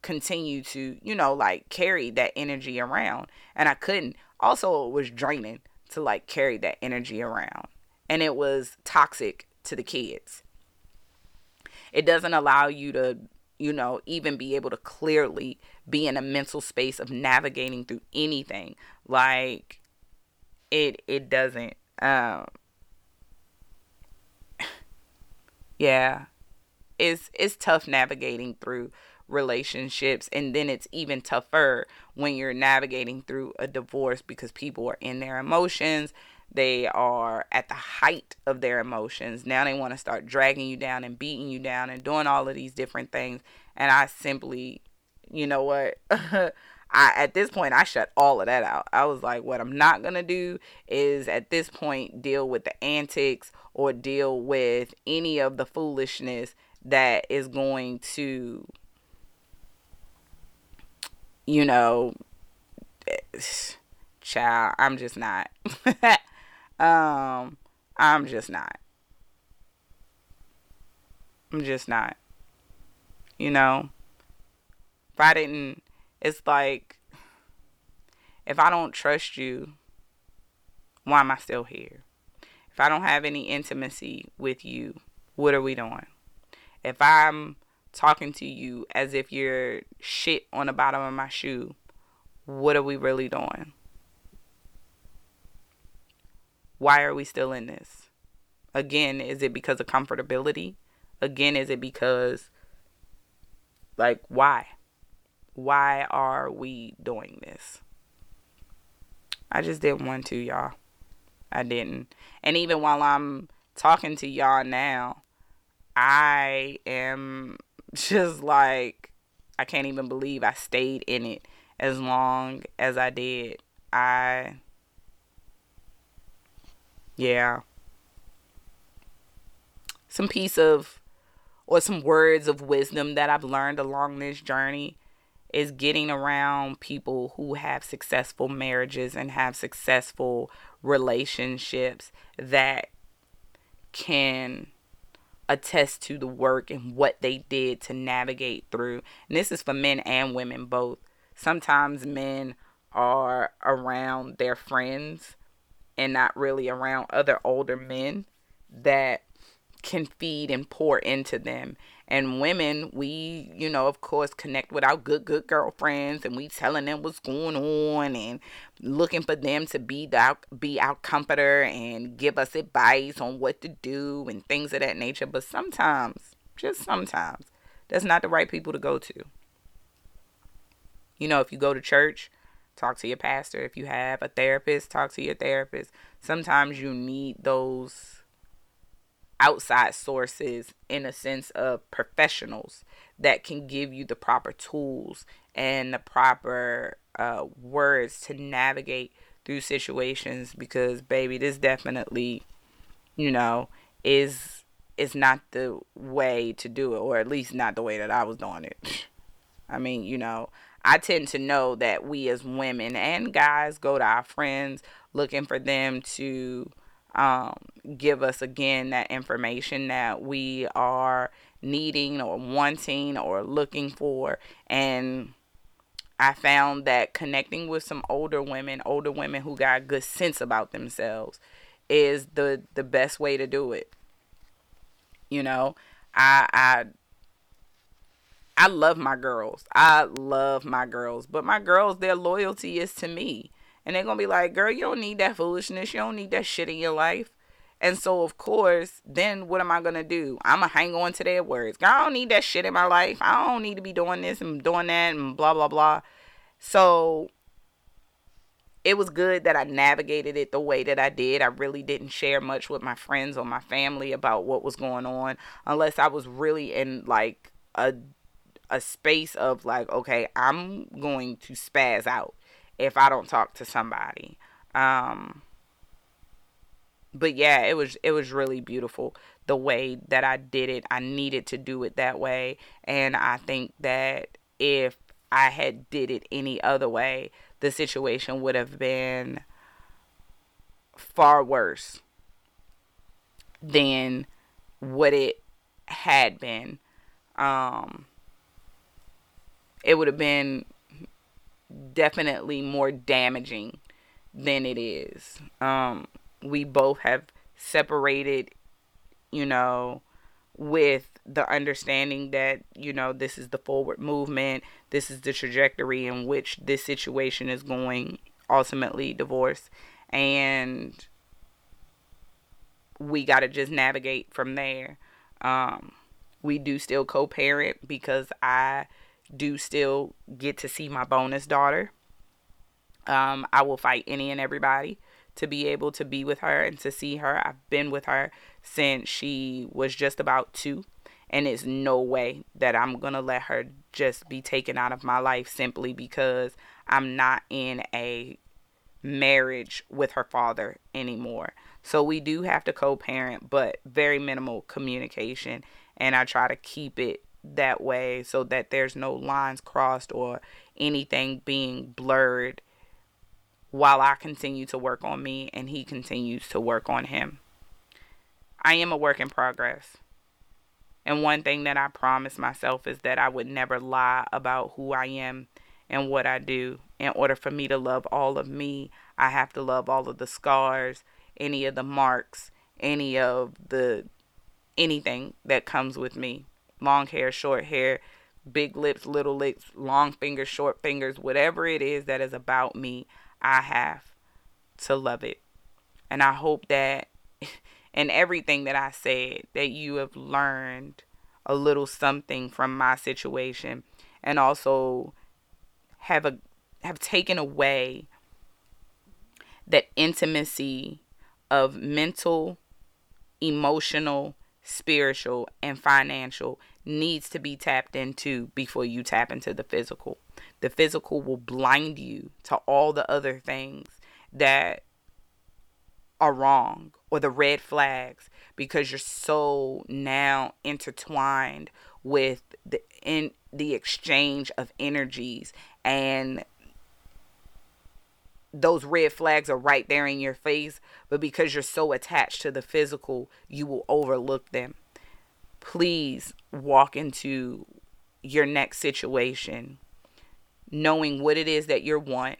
continue to, you know, like carry that energy around? And I couldn't. Also, it was draining to like carry that energy around. And it was toxic to the kids. It doesn't allow you to you know, even be able to clearly be in a mental space of navigating through anything. Like it it doesn't um (sighs) yeah. It's it's tough navigating through relationships and then it's even tougher when you're navigating through a divorce because people are in their emotions they are at the height of their emotions. Now they want to start dragging you down and beating you down and doing all of these different things. And I simply, you know what? (laughs) I at this point I shut all of that out. I was like, what I'm not gonna do is at this point deal with the antics or deal with any of the foolishness that is going to, you know, eh, (sighs) child. I'm just not. (laughs) Um, I'm just not. I'm just not. You know, if I didn't, it's like, if I don't trust you, why am I still here? If I don't have any intimacy with you, what are we doing? If I'm talking to you as if you're shit on the bottom of my shoe, what are we really doing? Why are we still in this? Again, is it because of comfortability? Again, is it because, like, why? Why are we doing this? I just didn't want to, y'all. I didn't. And even while I'm talking to y'all now, I am (laughs) just like, I can't even believe I stayed in it as long as I did. I yeah. some piece of or some words of wisdom that I've learned along this journey is getting around people who have successful marriages and have successful relationships that can attest to the work and what they did to navigate through. And this is for men and women both. Sometimes men are around their friends and not really around other older men that can feed and pour into them. And women, we, you know, of course, connect with our good, good girlfriends and we telling them what's going on and looking for them to be the, be our comforter and give us advice on what to do and things of that nature. But sometimes, just sometimes, that's not the right people to go to. You know, if you go to church, talk to your pastor. If you have a therapist, talk to your therapist. Sometimes you need those outside sources in a sense of professionals that can give you the proper tools and the proper uh, words to navigate through situations because baby this definitely you know is is not the way to do it or at least not the way that I was doing it (laughs) I mean you know I tend to know that we as women and guys go to our friends looking for them to um, give us again that information that we are needing or wanting or looking for. And I found that connecting with some older women, older women who got good sense about themselves, is the the best way to do it. You know, I I I love my girls. I love my girls, but my girls, their loyalty is to me. And they're going to be like, girl, you don't need that foolishness. You don't need that shit in your life. And so, of course, then what am I going to do? I'm going to hang on to their words. Girl, I don't need that shit in my life. I don't need to be doing this and doing that and blah, blah, blah. So, it was good that I navigated it the way that I did. I really didn't share much with my friends or my family about what was going on unless I was really in like a a space of like, okay, I'm going to spaz out if I don't talk to somebody. Um, but yeah, it was it was really beautiful the way that I did it. I needed to do it that way, and I think that if I had did it any other way, the situation would have been far worse than what it had been. Um, it would have been definitely more damaging than it is. Um, we both have separated, you know, with the understanding that, you know, this is the forward movement, this is the trajectory in which this situation is going, ultimately divorce. And we got to just navigate from there. Um, we do still co parent because I do still get to see my bonus daughter. Um, I will fight any and everybody to be able to be with her and to see her. I've been with her since she was just about two, and it's no way that I'm to let her just be taken out of my life simply because I'm not in a marriage with her father anymore. So we do have to co parent, but very minimal communication, and I try to keep it that way so that there's no lines crossed or anything being blurred while I continue to work on me and he continues to work on him. I am a work in progress. And one thing that I promised myself is that I would never lie about who I am and what I do. In order for me to love all of me, I have to love all of the scars, any of the marks, any of the anything that comes with me long hair, short hair, big lips, little lips, long fingers, short fingers, whatever it is that is about me, I have to love it. And I hope that (laughs) in everything that I said, that you have learned a little something from my situation and also have a have taken away that intimacy of mental, emotional, spiritual, and financial needs to be tapped into before you tap into the physical. The physical will blind you to all the other things that are wrong or the red flags because you're so now intertwined with the in the exchange of energies and those red flags are right there in your face, but because you're so attached to the physical, you will overlook them. Please walk into your next situation knowing what it is that you want,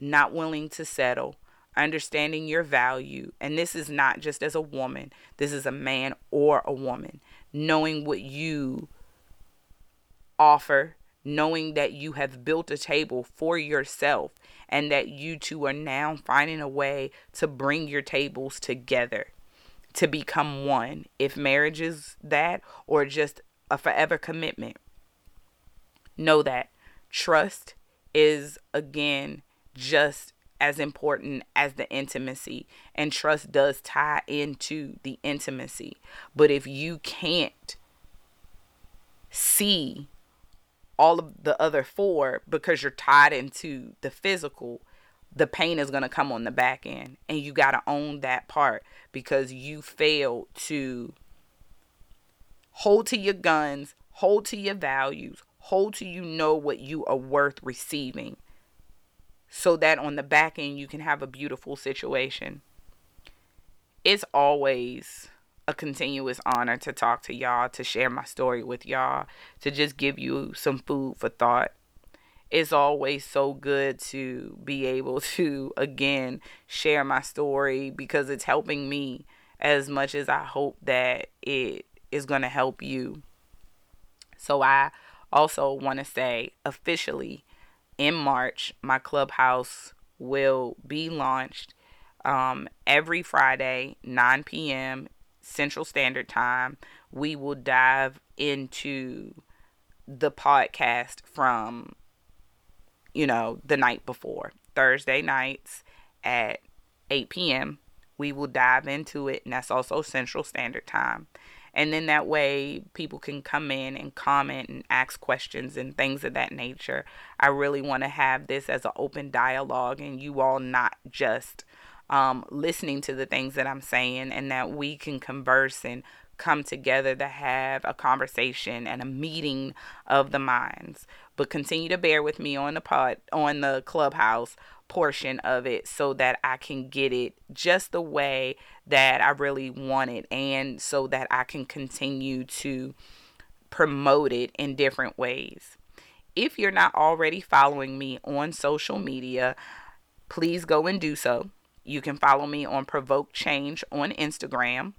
not willing to settle, understanding your value. And this is not just as a woman, this is a man or a woman. Knowing what you offer, knowing that you have built a table for yourself and that you two are now finding a way to bring your tables together to become one. If marriage is that or just a forever commitment, know that trust is again just as important as the intimacy and trust does tie into the intimacy but if you can't see all of the other four because you're tied into the physical the pain is going to come on the back end and you got to own that part because you failed to hold to your guns hold to your values hold to you know what you are worth receiving so that on the back end you can have a beautiful situation. It's always a continuous honor to talk to y'all, to share my story with y'all, to just give you some food for thought. It's always so good to be able (laughs) to, again, share my story because it's helping me as much as I hope that it is going to help you. So, I also want to say officially in March, my clubhouse will be launched um, every Friday, 9 p.m. Central Standard Time, we will dive into the podcast from, you know, the night before. Thursday nights at 8 p.m. We will dive into it, and that's also Central Standard Time. And then that way, people can come in and comment and ask questions and things of that nature. I really want to have this as an open dialogue, and you all not just um, listening to the things that I'm saying and that we can converse and come together to have a conversation and a meeting of the minds. But continue to bear with me on the pod on the clubhouse portion of it so that I can get it just the way that I really want it and so that I can continue to promote it in different ways. If you're not already following me on social media, please go and do so. You can follow me on Provoke Change on Instagram.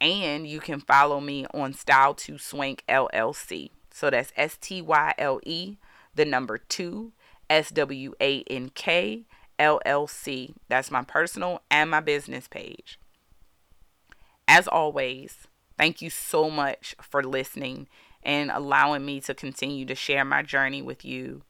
And you can follow me on Style to Swank LLC. So that's S T Y L E, the number two, S W A N K L L C. That's my personal and my business page. As always, thank you so much for listening and allowing me to continue to share my journey with you.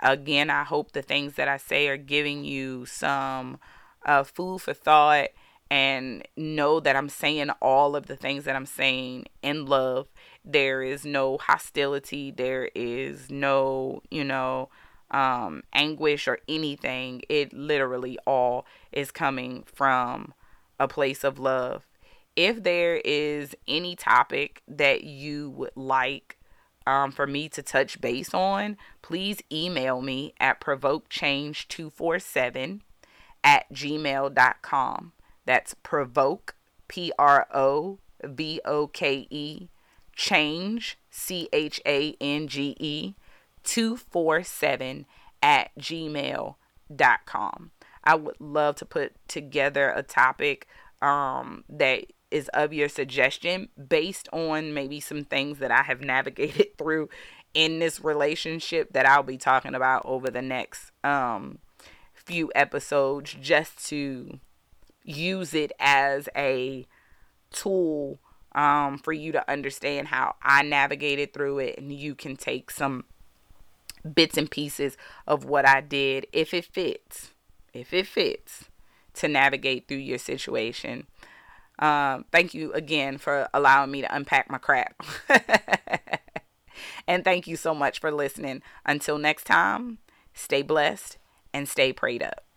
Again, I hope the things that I say are giving you some uh, food for thought and know that I'm saying all of the things that I'm saying in love. There is no hostility. There is no, you know, um, anguish or anything. It literally all is coming from a place of love. If there is any topic that you would like um, for me to touch base on, please email me at provokechange247 at gmail.com. That's provoke, P R O V O K E, change, C H A N G E, 247 at gmail.com. I would love to put together a topic um, that is of your suggestion based on maybe some things that I have (laughs) navigated through in this relationship that I'll be talking about over the next um, few episodes just to use it as a tool um, for you to understand how I navigated through it, and you can take some bits and pieces of what I did if it fits, if it fits to navigate through your situation. Um, thank you again for allowing me to unpack my crap. (laughs) and thank you so much for listening. Until next time, stay blessed and stay prayed up.